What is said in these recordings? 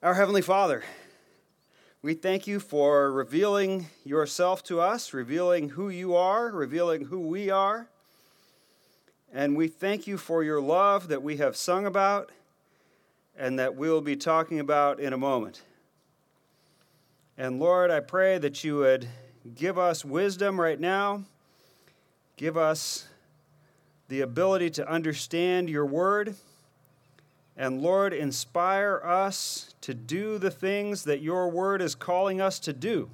Our Heavenly Father, we thank you for revealing yourself to us, revealing who you are, revealing who we are. And we thank you for your love that we have sung about and that we'll be talking about in a moment. And Lord, I pray that you would give us wisdom right now, give us the ability to understand your word and Lord, inspire us to do the things that your word is calling us to do.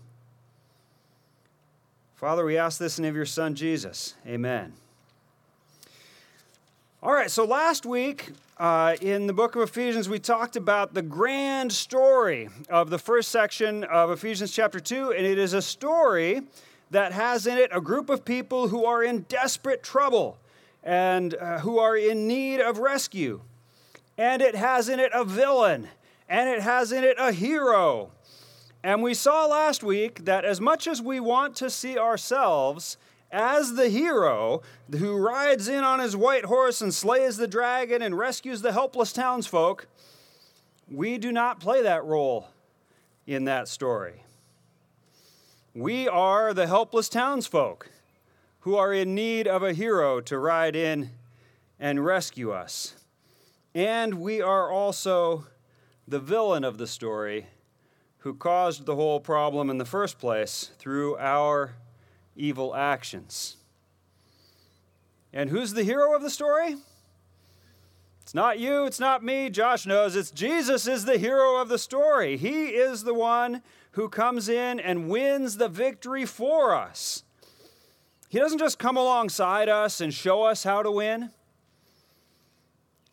Father, we ask this in the name of your Son, Jesus. Amen. All right, so last week uh, in the book of Ephesians, we talked about the grand story of the first section of Ephesians chapter 2, and it is a story that has in it a group of people who are in desperate trouble and uh, who are in need of rescue and it has in it a villain, and it has in it a hero. And we saw last week that as much as we want to see ourselves as the hero who rides in on his white horse and slays the dragon and rescues the helpless townsfolk, we do not play that role in that story. We are the helpless townsfolk who are in need of a hero to ride in and rescue us. And we are also the villain of the story who caused the whole problem in the first place through our evil actions. And who's the hero of the story? It's not you, it's not me. Josh knows it's Jesus is the hero of the story. He is the one who comes in and wins the victory for us. He doesn't just come alongside us and show us how to win.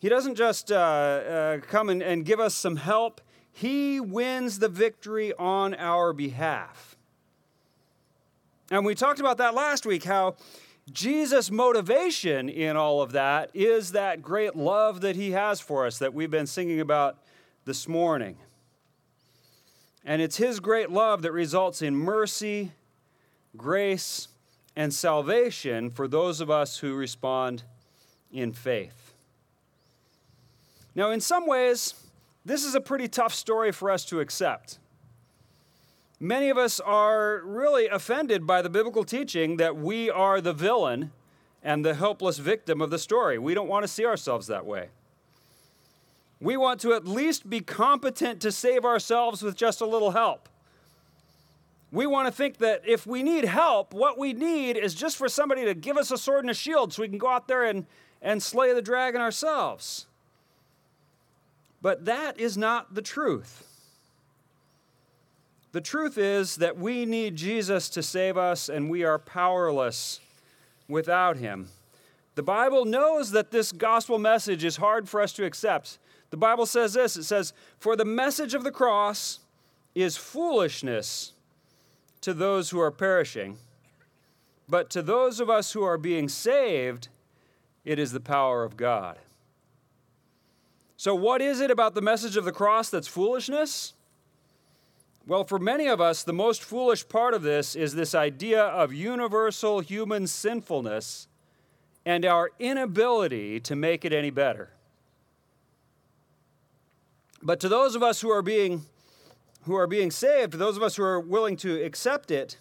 He doesn't just uh, uh, come and, and give us some help, He wins the victory on our behalf. And we talked about that last week how Jesus' motivation in all of that is that great love that He has for us that we've been singing about this morning. And it's His great love that results in mercy, grace, and salvation for those of us who respond in faith. Now, in some ways, this is a pretty tough story for us to accept. Many of us are really offended by the biblical teaching that we are the villain and the helpless victim of the story. We don't want to see ourselves that way. We want to at least be competent to save ourselves with just a little help. We want to think that if we need help, what we need is just for somebody to give us a sword and a shield so we can go out there and, and slay the dragon ourselves. But that is not the truth. The truth is that we need Jesus to save us, and we are powerless without him. The Bible knows that this gospel message is hard for us to accept. The Bible says this it says, For the message of the cross is foolishness to those who are perishing, but to those of us who are being saved, it is the power of God. So, what is it about the message of the cross that's foolishness? Well, for many of us, the most foolish part of this is this idea of universal human sinfulness and our inability to make it any better. But to those of us who are being who are being saved, those of us who are willing to accept it,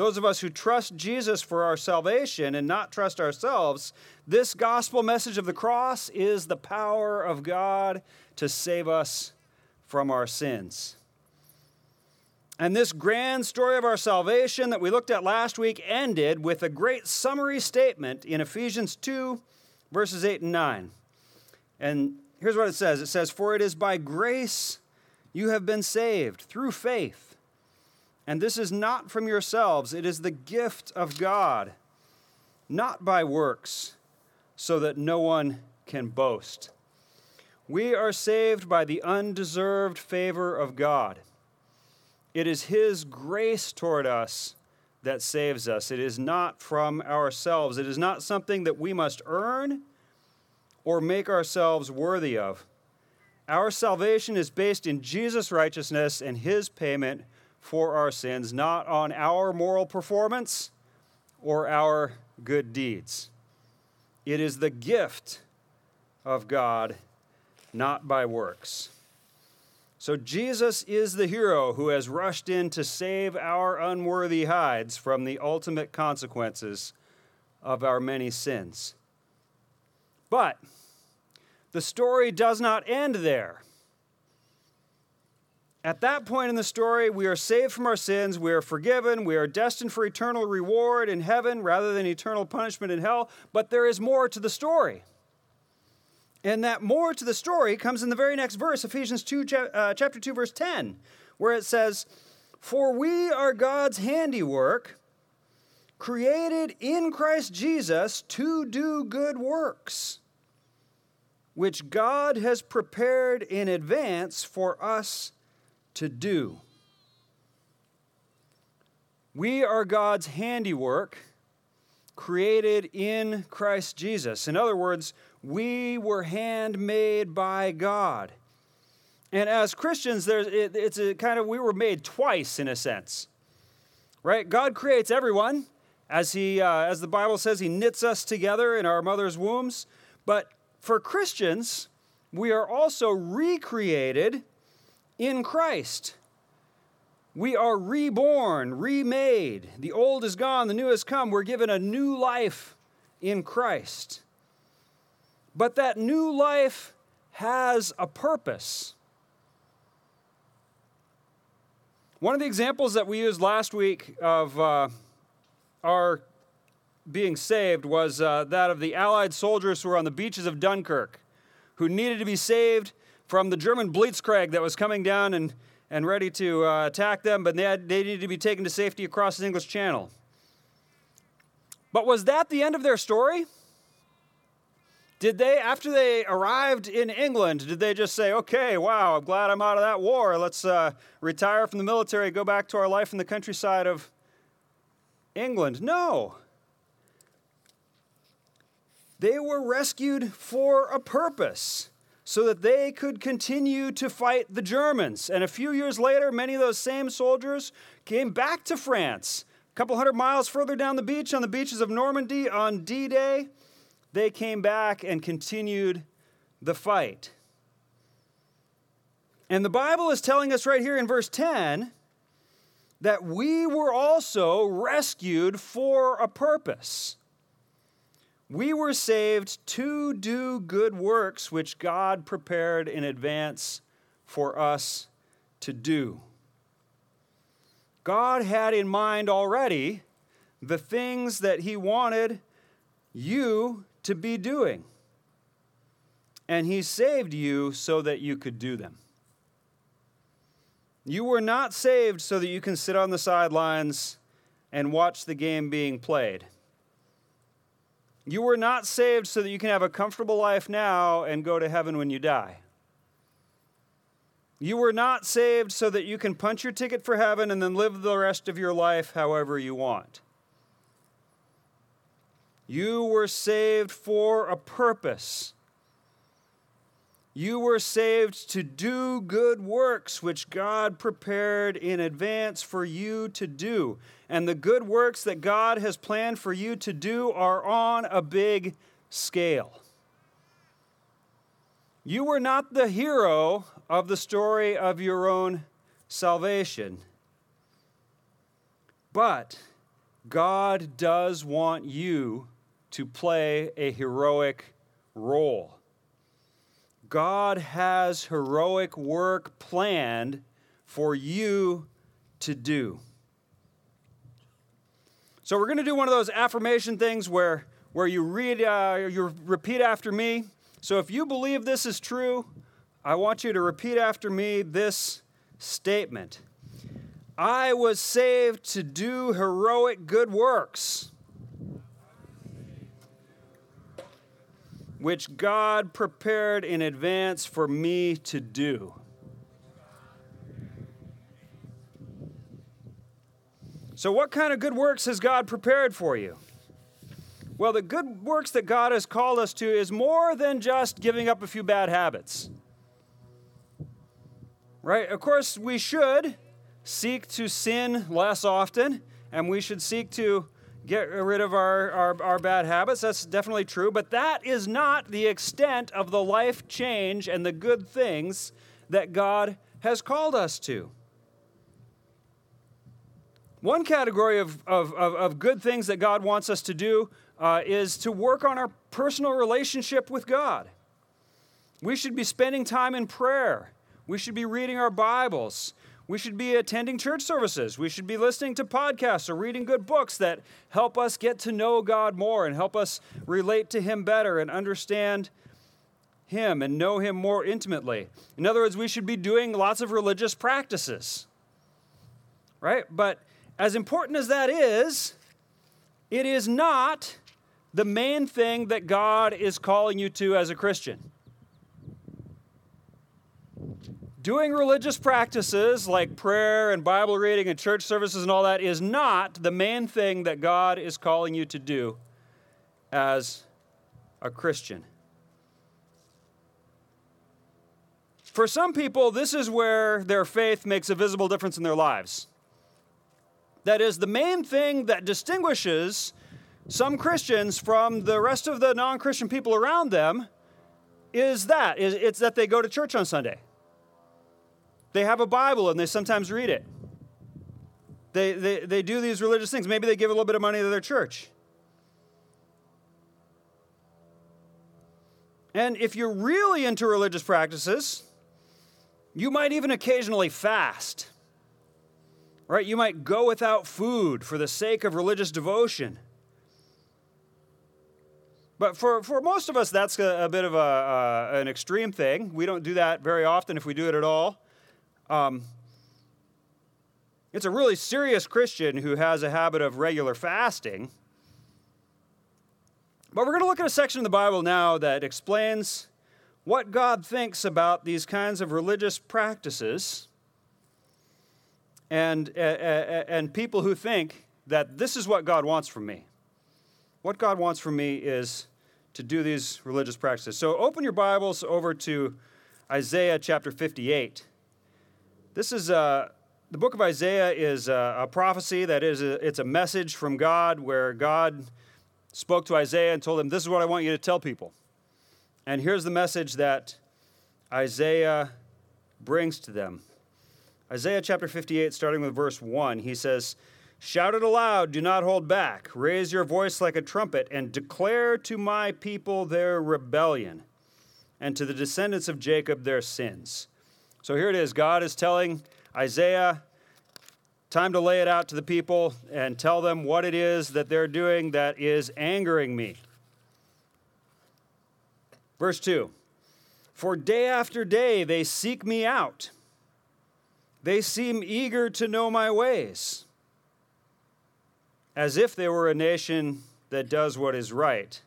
those of us who trust Jesus for our salvation and not trust ourselves, this gospel message of the cross is the power of God to save us from our sins. And this grand story of our salvation that we looked at last week ended with a great summary statement in Ephesians 2, verses 8 and 9. And here's what it says it says, For it is by grace you have been saved through faith and this is not from yourselves, it is the gift of God, not by works, so that no one can boast. We are saved by the undeserved favor of God. It is His grace toward us that saves us. It is not from ourselves. It is not something that we must earn or make ourselves worthy of. Our salvation is based in Jesus' righteousness and His payment for our sins, not on our moral performance or our good deeds. It is the gift of God, not by works. So Jesus is the hero who has rushed in to save our unworthy hides from the ultimate consequences of our many sins. But the story does not end there. At that point in the story, we are saved from our sins, we are forgiven, we are destined for eternal reward in heaven rather than eternal punishment in hell, but there is more to the story. And that more to the story comes in the very next verse, Ephesians 2, uh, chapter 2, verse 10, where it says, For we are God's handiwork, created in Christ Jesus to do good works, which God has prepared in advance for us to do. We are God's handiwork, created in Christ Jesus. In other words, we were handmade by God. And as Christians, there's, it, it's a kind of, we were made twice in a sense, right? God creates everyone. As, he, uh, as the Bible says, He knits us together in our mother's wombs. But for Christians, we are also recreated in Christ. We are reborn, remade. The old is gone, the new has come. We're given a new life in Christ. But that new life has a purpose. One of the examples that we used last week of uh, our being saved was uh, that of the Allied soldiers who were on the beaches of Dunkirk, who needed to be saved from the German Blitzkrieg that was coming down and, and ready to uh, attack them, but they, had, they needed to be taken to safety across the English Channel. But was that the end of their story? Did they, after they arrived in England, did they just say, okay, wow, I'm glad I'm out of that war. Let's uh, retire from the military, go back to our life in the countryside of England? No. They were rescued for a purpose so that they could continue to fight the Germans. And a few years later, many of those same soldiers came back to France. A couple hundred miles further down the beach, on the beaches of Normandy on D Day, they came back and continued the fight. And the Bible is telling us right here in verse 10 that we were also rescued for a purpose. We were saved to do good works which God prepared in advance for us to do. God had in mind already the things that He wanted you to be doing. And He saved you so that you could do them. You were not saved so that you can sit on the sidelines and watch the game being played. You were not saved so that you can have a comfortable life now and go to heaven when you die. You were not saved so that you can punch your ticket for heaven and then live the rest of your life however you want. You were saved for a purpose. You were saved to do good works which God prepared in advance for you to do. And the good works that God has planned for you to do are on a big scale. You were not the hero of the story of your own salvation, but God does want you to play a heroic role. God has heroic work planned for you to do. So we're going to do one of those affirmation things where, where you read, uh, you repeat after me. So if you believe this is true, I want you to repeat after me this statement. I was saved to do heroic good works. which God prepared in advance for me to do. So, what kind of good works has God prepared for you? Well, the good works that God has called us to is more than just giving up a few bad habits. Right? Of course, we should seek to sin less often, and we should seek to get rid of our, our, our, bad habits. That's definitely true. But that is not the extent of the life change and the good things that God has called us to. One category of, of, of, of good things that God wants us to do uh, is to work on our personal relationship with God. We should be spending time in prayer. We should be reading our Bibles. We should be attending church services. We should be listening to podcasts or reading good books that help us get to know God more and help us relate to Him better and understand Him and know Him more intimately. In other words, we should be doing lots of religious practices. Right? But as important as that is, it is not the main thing that God is calling you to as a Christian. Doing religious practices like prayer and Bible reading and church services and all that is not the main thing that God is calling you to do as a Christian. For some people, this is where their faith makes a visible difference in their lives. That is, the main thing that distinguishes some Christians from the rest of the non Christian people around them is that it's that they go to church on Sunday. They have a Bible and they sometimes read it. They, they, they do these religious things. Maybe they give a little bit of money to their church. And if you're really into religious practices, you might even occasionally fast. Right? You might go without food for the sake of religious devotion. But for, for most of us, that's a, a bit of a, uh, an extreme thing. We don't do that very often if we do it at all. Um, it's a really serious Christian who has a habit of regular fasting. But we're going to look at a section of the Bible now that explains what God thinks about these kinds of religious practices and, uh, uh, and people who think that this is what God wants from me. What God wants from me is to do these religious practices. So open your Bibles over to Isaiah chapter 58. This is uh, the book of Isaiah is a, a prophecy that is a, it's a message from God where God spoke to Isaiah and told him, "This is what I want you to tell people." And here's the message that Isaiah brings to them. Isaiah chapter 58 starting with verse 1, he says, Shout it aloud, do not hold back. Raise your voice like a trumpet, and declare to my people their rebellion, and to the descendants of Jacob their sins. So here it is God is telling Isaiah, time to lay it out to the people and tell them what it is that they're doing that is angering me. Verse 2 For day after day they seek me out, they seem eager to know my ways as if they were a nation that does what is right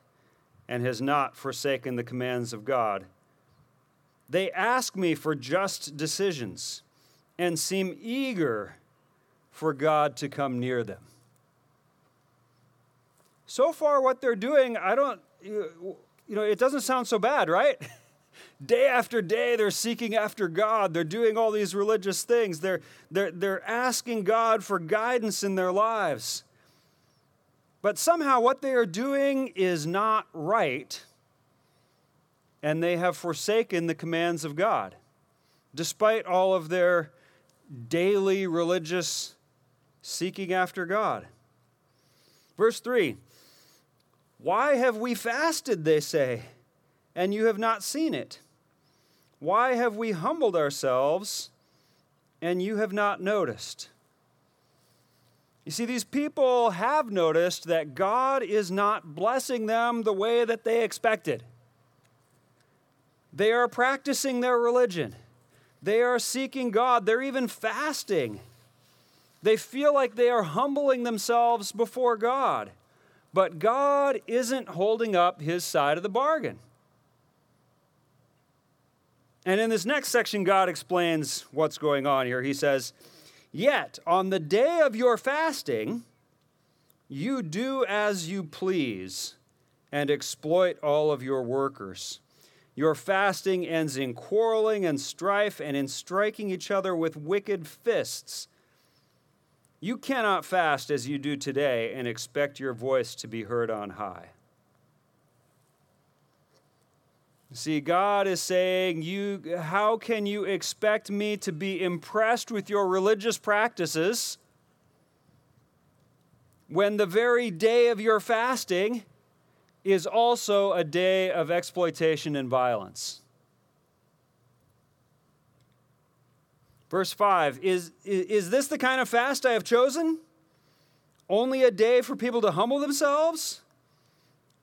and has not forsaken the commands of God. They ask me for just decisions and seem eager for God to come near them. So far, what they're doing, I don't, you know, it doesn't sound so bad, right? day after day, they're seeking after God. They're doing all these religious things. They're, they're, they're asking God for guidance in their lives. But somehow what they are doing is not right, and they have forsaken the commands of God, despite all of their daily religious seeking after God. Verse 3 Why have we fasted, they say, and you have not seen it? Why have we humbled ourselves, and you have not noticed? You see, these people have noticed that God is not blessing them the way that they expected. They are practicing their religion, they are seeking God, they're even fasting. They feel like they are humbling themselves before God, but God isn't holding up his side of the bargain. And in this next section, God explains what's going on here. He says, Yet, on the day of your fasting, you do as you please and exploit all of your workers. Your fasting ends in quarreling and strife and in striking each other with wicked fists. You cannot fast as you do today and expect your voice to be heard on high. See, God is saying, you, How can you expect me to be impressed with your religious practices when the very day of your fasting is also a day of exploitation and violence? Verse 5 is, is this the kind of fast I have chosen? Only a day for people to humble themselves?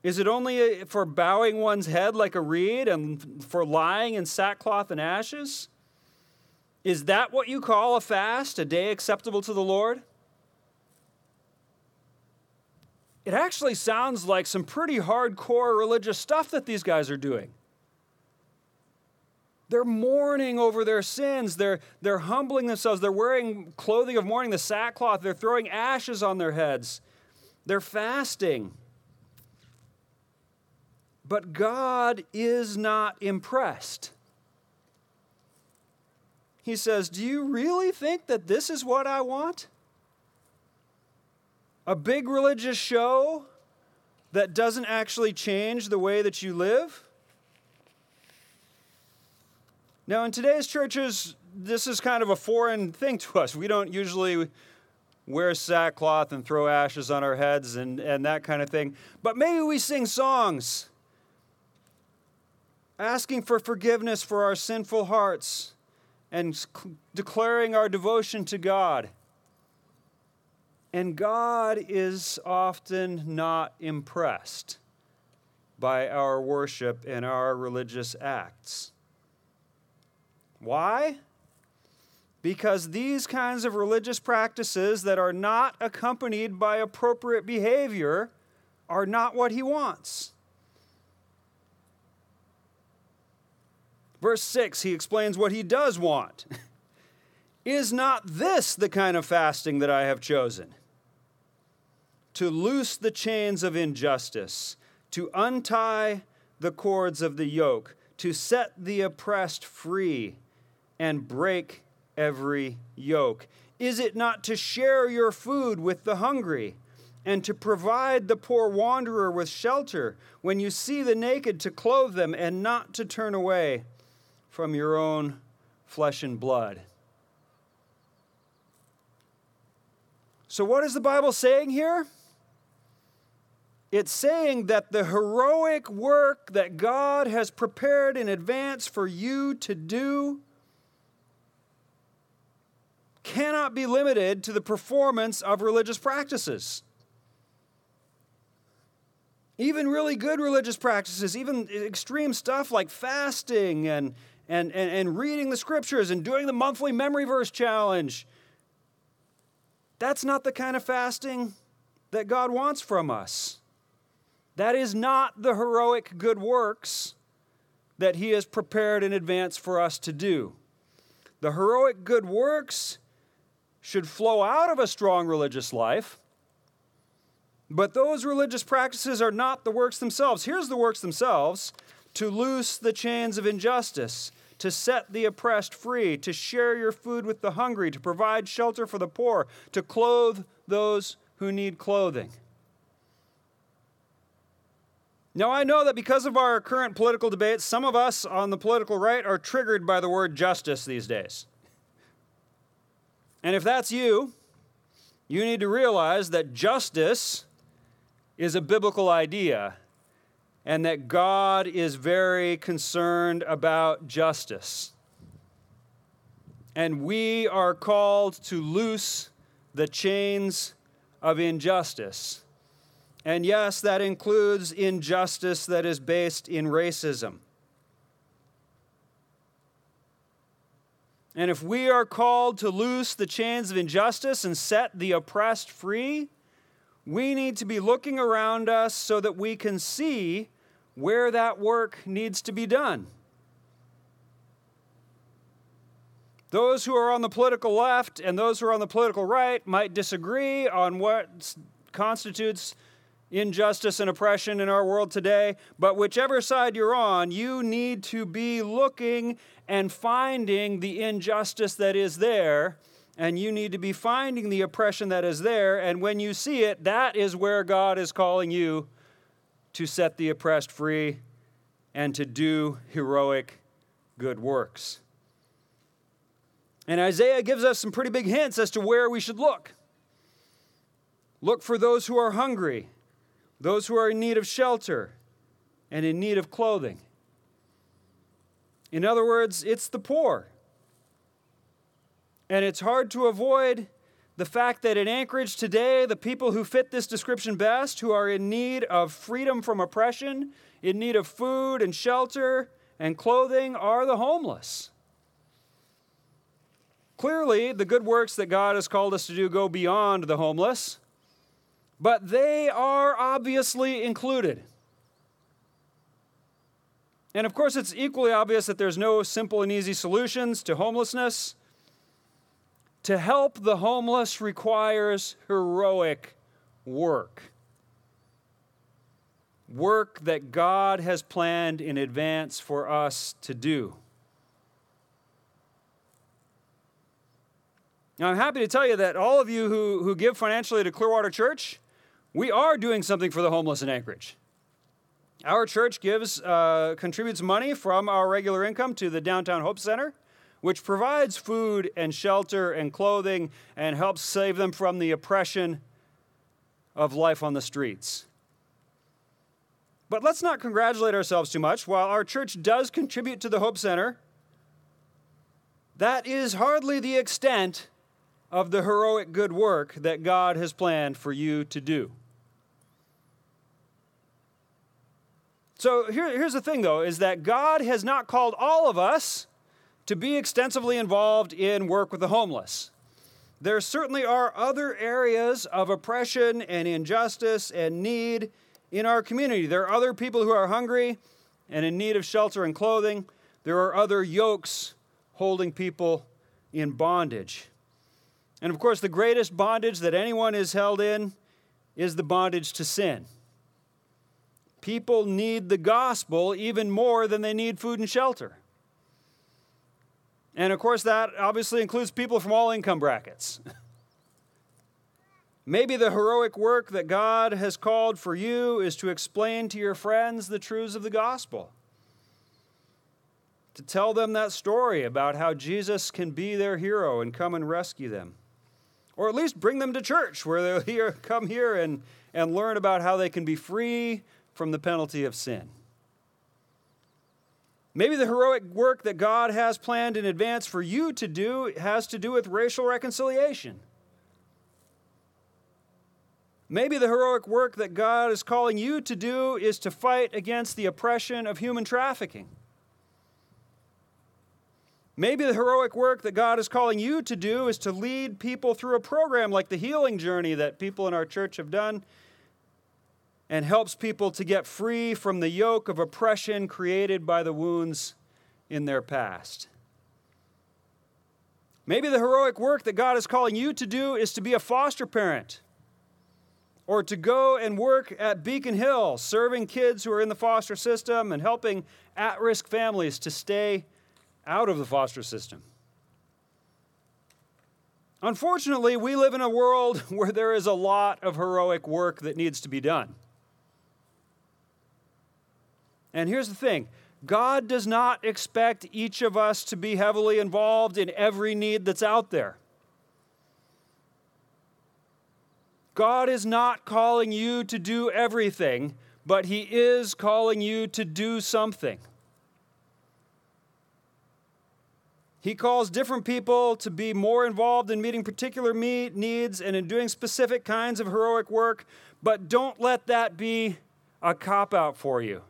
Is it only for bowing one's head like a reed and for lying in sackcloth and ashes? Is that what you call a fast, a day acceptable to the Lord? It actually sounds like some pretty hardcore religious stuff that these guys are doing. They're mourning over their sins. They're, they're humbling themselves. They're wearing clothing of mourning, the sackcloth. They're throwing ashes on their heads. They're fasting. But God is not impressed. He says, Do you really think that this is what I want? A big religious show that doesn't actually change the way that you live? Now, in today's churches, this is kind of a foreign thing to us. We don't usually wear sackcloth and throw ashes on our heads and, and that kind of thing. But maybe we sing songs asking for forgiveness for our sinful hearts and declaring our devotion to God. And God is often not impressed by our worship and our religious acts. Why? Because these kinds of religious practices that are not accompanied by appropriate behavior are not what He wants. Verse 6, he explains what he does want. Is not this the kind of fasting that I have chosen? To loose the chains of injustice, to untie the cords of the yoke, to set the oppressed free, and break every yoke? Is it not to share your food with the hungry? and to provide the poor wanderer with shelter, when you see the naked, to clothe them, and not to turn away from your own flesh and blood. So, what is the Bible saying here? It's saying that the heroic work that God has prepared in advance for you to do cannot be limited to the performance of religious practices. Even really good religious practices, even extreme stuff like fasting and, and, and, and reading the scriptures and doing the monthly memory verse challenge. That's not the kind of fasting that God wants from us. That is not the heroic good works that He has prepared in advance for us to do. The heroic good works should flow out of a strong religious life, but those religious practices are not the works themselves. Here's the works themselves to loose the chains of injustice, to set the oppressed free, to share your food with the hungry, to provide shelter for the poor, to clothe those who need clothing. Now, I know that because of our current political debates, some of us on the political right are triggered by the word justice these days. And if that's you, you need to realize that justice is a biblical idea and that God is very concerned about justice. And we are called to loose the chains of injustice. And yes, that includes injustice that is based in racism. And if we are called to loose the chains of injustice and set the oppressed free, we need to be looking around us so that we can see where that work needs to be done. Those who are on the political left and those who are on the political right might disagree on what constitutes injustice and oppression in our world today, but whichever side you're on, you need to be looking and finding the injustice that is there and you need to be finding the oppression that is there. And when you see it, that is where God is calling you to set the oppressed free and to do heroic good works. And Isaiah gives us some pretty big hints as to where we should look. Look for those who are hungry, those who are in need of shelter, and in need of clothing. In other words, it's the poor. And it's hard to avoid the fact that in Anchorage today, the people who fit this description best, who are in need of freedom from oppression, in need of food and shelter and clothing, are the homeless. Clearly, the good works that God has called us to do go beyond the homeless, but they are obviously included. And of course, it's equally obvious that there's no simple and easy solutions to homelessness. To help the homeless requires heroic work. Work that God has planned in advance for us to do. Now, I'm happy to tell you that all of you who, who give financially to Clearwater Church, we are doing something for the homeless in Anchorage. Our church gives, uh, contributes money from our regular income to the Downtown Hope Center, which provides food and shelter and clothing and helps save them from the oppression of life on the streets. But let's not congratulate ourselves too much. While our church does contribute to the Hope Center, that is hardly the extent of the heroic good work that God has planned for you to do. So here, here's the thing, though, is that God has not called all of us to be extensively involved in work with the homeless. There certainly are other areas of oppression and injustice and need in our community. There are other people who are hungry and in need of shelter and clothing. There are other yokes holding people in bondage. And of course, the greatest bondage that anyone is held in is the bondage to sin. People need the gospel even more than they need food and shelter. And of course, that obviously includes people from all income brackets. Maybe the heroic work that God has called for you is to explain to your friends the truths of the gospel. To tell them that story about how Jesus can be their hero and come and rescue them. Or at least bring them to church where they'll hear, come here and, and learn about how they can be free from the penalty of sin. Maybe the heroic work that God has planned in advance for you to do has to do with racial reconciliation. Maybe the heroic work that God is calling you to do is to fight against the oppression of human trafficking. Maybe the heroic work that God is calling you to do is to lead people through a program like the healing journey that people in our church have done and helps people to get free from the yoke of oppression created by the wounds in their past. Maybe the heroic work that God is calling you to do is to be a foster parent or to go and work at Beacon Hill, serving kids who are in the foster system and helping at risk families to stay out of the foster system. Unfortunately, we live in a world where there is a lot of heroic work that needs to be done. And here's the thing God does not expect each of us to be heavily involved in every need that's out there. God is not calling you to do everything, but He is calling you to do something. He calls different people to be more involved in meeting particular needs and in doing specific kinds of heroic work, but don't let that be a cop out for you.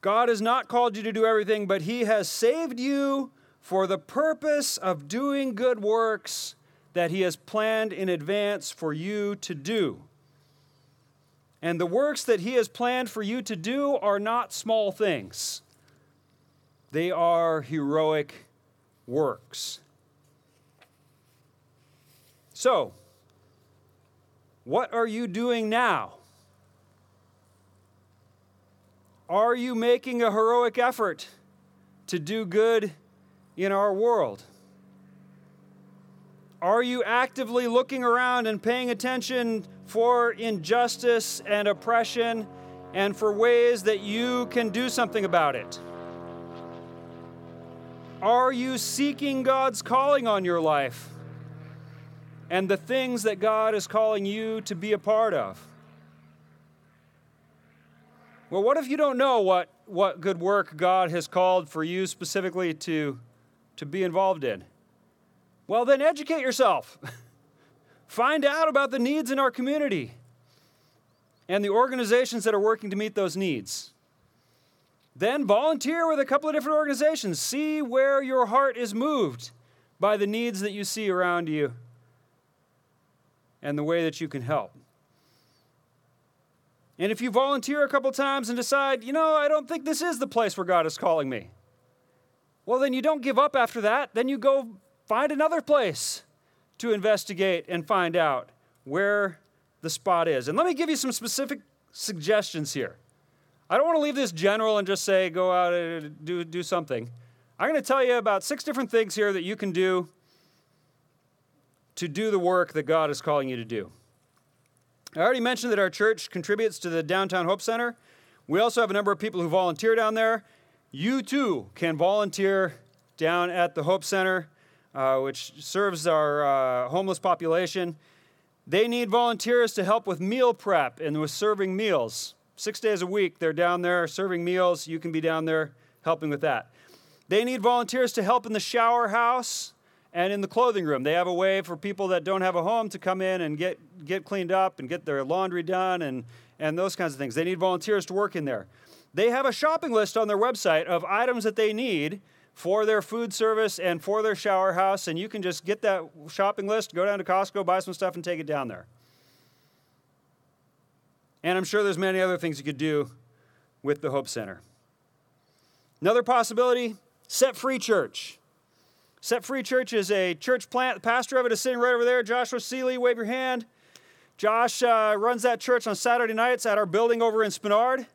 God has not called you to do everything, but He has saved you for the purpose of doing good works that He has planned in advance for you to do. And the works that He has planned for you to do are not small things, they are heroic works. So, what are you doing now? Are you making a heroic effort to do good in our world? Are you actively looking around and paying attention for injustice and oppression and for ways that you can do something about it? Are you seeking God's calling on your life and the things that God is calling you to be a part of? Well, what if you don't know what, what good work God has called for you specifically to, to be involved in? Well, then educate yourself. Find out about the needs in our community and the organizations that are working to meet those needs. Then volunteer with a couple of different organizations. See where your heart is moved by the needs that you see around you and the way that you can help. And if you volunteer a couple times and decide, you know, I don't think this is the place where God is calling me, well, then you don't give up after that. Then you go find another place to investigate and find out where the spot is. And let me give you some specific suggestions here. I don't want to leave this general and just say go out and do, do something. I'm going to tell you about six different things here that you can do to do the work that God is calling you to do. I already mentioned that our church contributes to the Downtown Hope Center. We also have a number of people who volunteer down there. You too can volunteer down at the Hope Center uh, which serves our uh, homeless population. They need volunteers to help with meal prep and with serving meals. Six days a week, they're down there serving meals. You can be down there helping with that. They need volunteers to help in the shower house and in the clothing room. They have a way for people that don't have a home to come in and get, get cleaned up and get their laundry done and, and those kinds of things. They need volunteers to work in there. They have a shopping list on their website of items that they need for their food service and for their shower house, and you can just get that shopping list, go down to Costco, buy some stuff, and take it down there. And I'm sure there's many other things you could do with the Hope Center. Another possibility Set Free Church. Set Free Church is a church plant. The pastor of it is sitting right over there. Joshua Seeley, wave your hand. Josh uh, runs that church on Saturday nights at our building over in Spenard.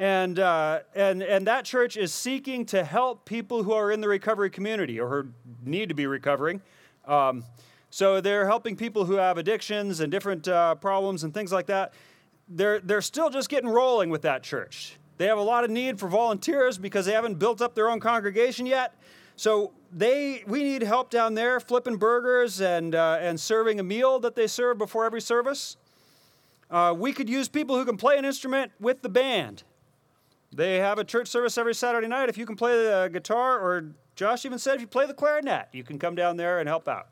And, uh, and, and that church is seeking to help people who are in the recovery community or need to be recovering. Um, so they're helping people who have addictions and different uh, problems and things like that. They're, they're still just getting rolling with that church. They have a lot of need for volunteers because they haven't built up their own congregation yet. So they, we need help down there flipping burgers and, uh, and serving a meal that they serve before every service. Uh, we could use people who can play an instrument with the band. They have a church service every Saturday night. If you can play the guitar, or Josh even said if you play the clarinet, you can come down there and help out.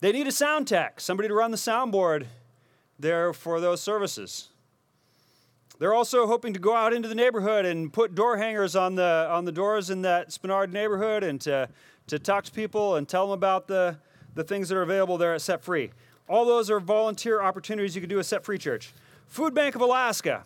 They need a sound tech, somebody to run the soundboard there for those services. They're also hoping to go out into the neighborhood and put door hangers on the, on the doors in that Spenard neighborhood and to, to talk to people and tell them about the, the things that are available there at Set Free. All those are volunteer opportunities you can do at Set Free Church. Food Bank of Alaska.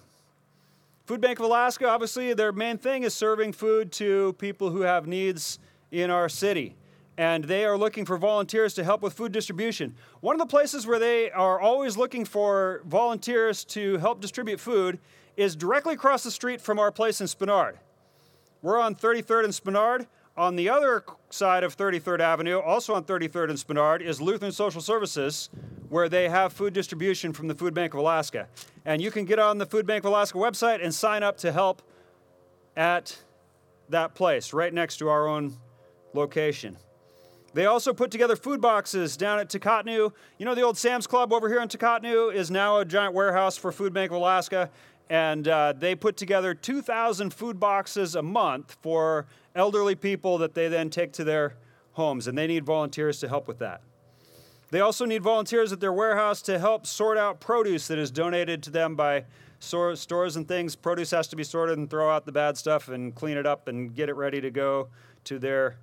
Food Bank of Alaska, obviously, their main thing is serving food to people who have needs in our city. And they are looking for volunteers to help with food distribution. One of the places where they are always looking for volunteers to help distribute food is directly across the street from our place in Spenard. We're on 33rd and Spenard. On the other side of 33rd Avenue, also on 33rd and Spenard, is Lutheran Social Services, where they have food distribution from the Food Bank of Alaska. And you can get on the Food Bank of Alaska website and sign up to help at that place, right next to our own location. They also put together food boxes down at Tikahtnu. You know, the old Sam's Club over here in Tikahtnu is now a giant warehouse for Food Bank of Alaska. And uh, they put together 2,000 food boxes a month for elderly people that they then take to their homes. And they need volunteers to help with that. They also need volunteers at their warehouse to help sort out produce that is donated to them by stores and things. Produce has to be sorted and throw out the bad stuff and clean it up and get it ready to go to their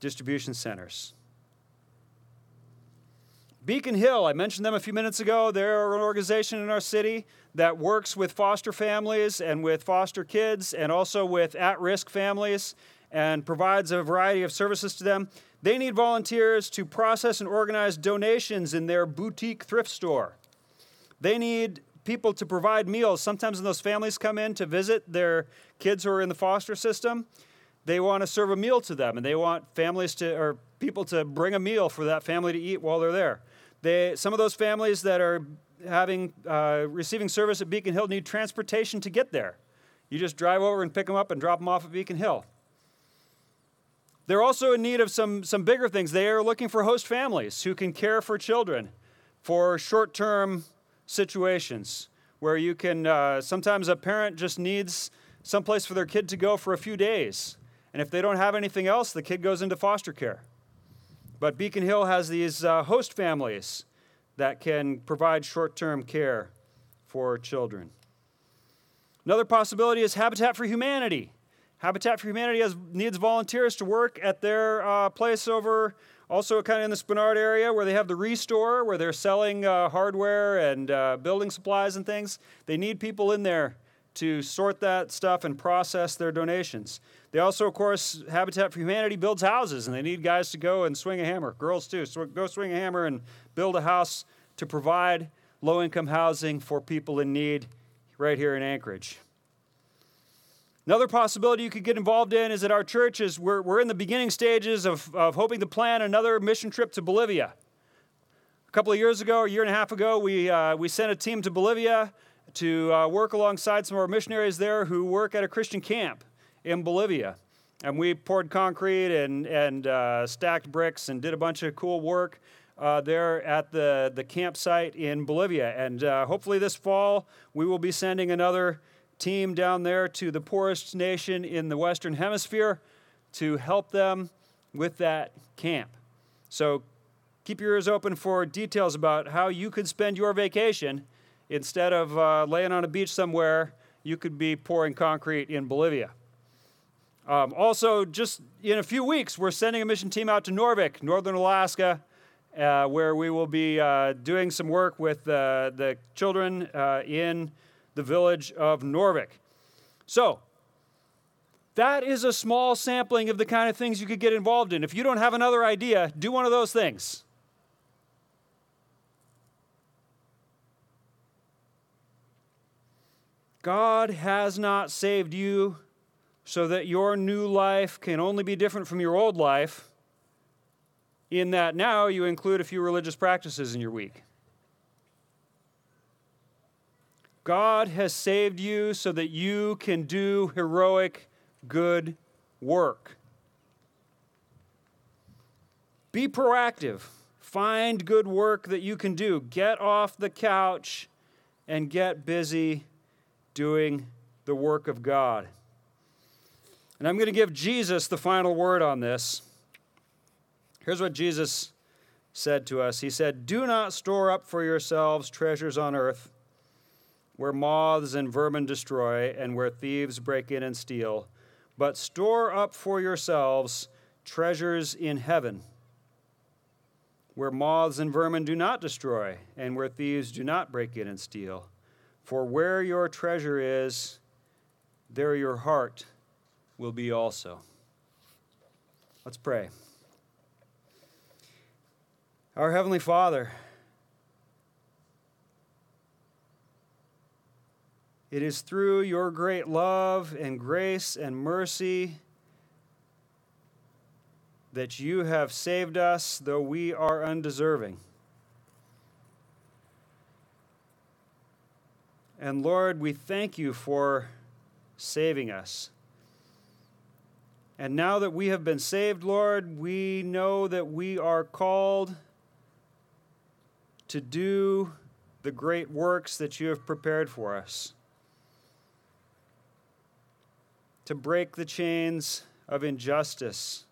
distribution centers. Beacon Hill, I mentioned them a few minutes ago. They're an organization in our city that works with foster families and with foster kids and also with at risk families and provides a variety of services to them. They need volunteers to process and organize donations in their boutique thrift store. They need people to provide meals. Sometimes when those families come in to visit their kids who are in the foster system, they want to serve a meal to them and they want families to or people to bring a meal for that family to eat while they're there. They, some of those families that are having uh, receiving service at Beacon Hill need transportation to get there. You just drive over and pick them up and drop them off at Beacon Hill. They're also in need of some, some bigger things. They are looking for host families who can care for children for short term situations where you can, uh, sometimes a parent just needs someplace for their kid to go for a few days. And if they don't have anything else, the kid goes into foster care. But Beacon Hill has these uh, host families that can provide short term care for children. Another possibility is Habitat for Humanity. Habitat for Humanity has, needs volunteers to work at their uh, place over, also kind of in the Spenard area, where they have the Restore, where they're selling uh, hardware and uh, building supplies and things. They need people in there to sort that stuff and process their donations. They also, of course, Habitat for Humanity builds houses, and they need guys to go and swing a hammer. Girls too, so go swing a hammer and build a house to provide low-income housing for people in need right here in Anchorage. Another possibility you could get involved in is that our church is we're, we're in the beginning stages of, of hoping to plan another mission trip to Bolivia. A couple of years ago, a year and a half ago, we, uh, we sent a team to Bolivia to uh, work alongside some of our missionaries there who work at a Christian camp in Bolivia. And we poured concrete and, and uh, stacked bricks and did a bunch of cool work uh, there at the, the campsite in Bolivia. And uh, hopefully this fall, we will be sending another team down there to the poorest nation in the Western Hemisphere to help them with that camp. So keep your ears open for details about how you could spend your vacation. Instead of uh, laying on a beach somewhere, you could be pouring concrete in Bolivia. Um, also, just in a few weeks, we're sending a mission team out to Noorvik, northern Alaska, uh, where we will be uh, doing some work with uh, the children uh, in the village of Noorvik. So, that is a small sampling of the kind of things you could get involved in. If you don't have another idea, do one of those things. God has not saved you so that your new life can only be different from your old life, in that now you include a few religious practices in your week. God has saved you so that you can do heroic good work. Be proactive. Find good work that you can do. Get off the couch and get busy doing the work of God. And I'm going to give Jesus the final word on this. Here's what Jesus said to us He said, Do not store up for yourselves treasures on earth, where moths and vermin destroy, and where thieves break in and steal, but store up for yourselves treasures in heaven, where moths and vermin do not destroy, and where thieves do not break in and steal. For where your treasure is, there your heart will be also. Let's pray. Our Heavenly Father, it is through your great love and grace and mercy that you have saved us, though we are undeserving. And Lord, we thank you for saving us. And now that we have been saved, Lord, we know that we are called to do the great works that you have prepared for us, to break the chains of injustice,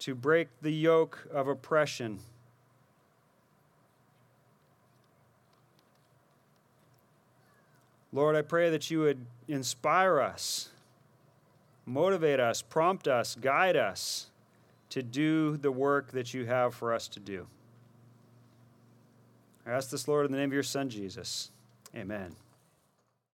to break the yoke of oppression. Lord, I pray that you would inspire us motivate us, prompt us, guide us to do the work that you have for us to do. I ask this, Lord, in the name of your Son, Jesus. Amen.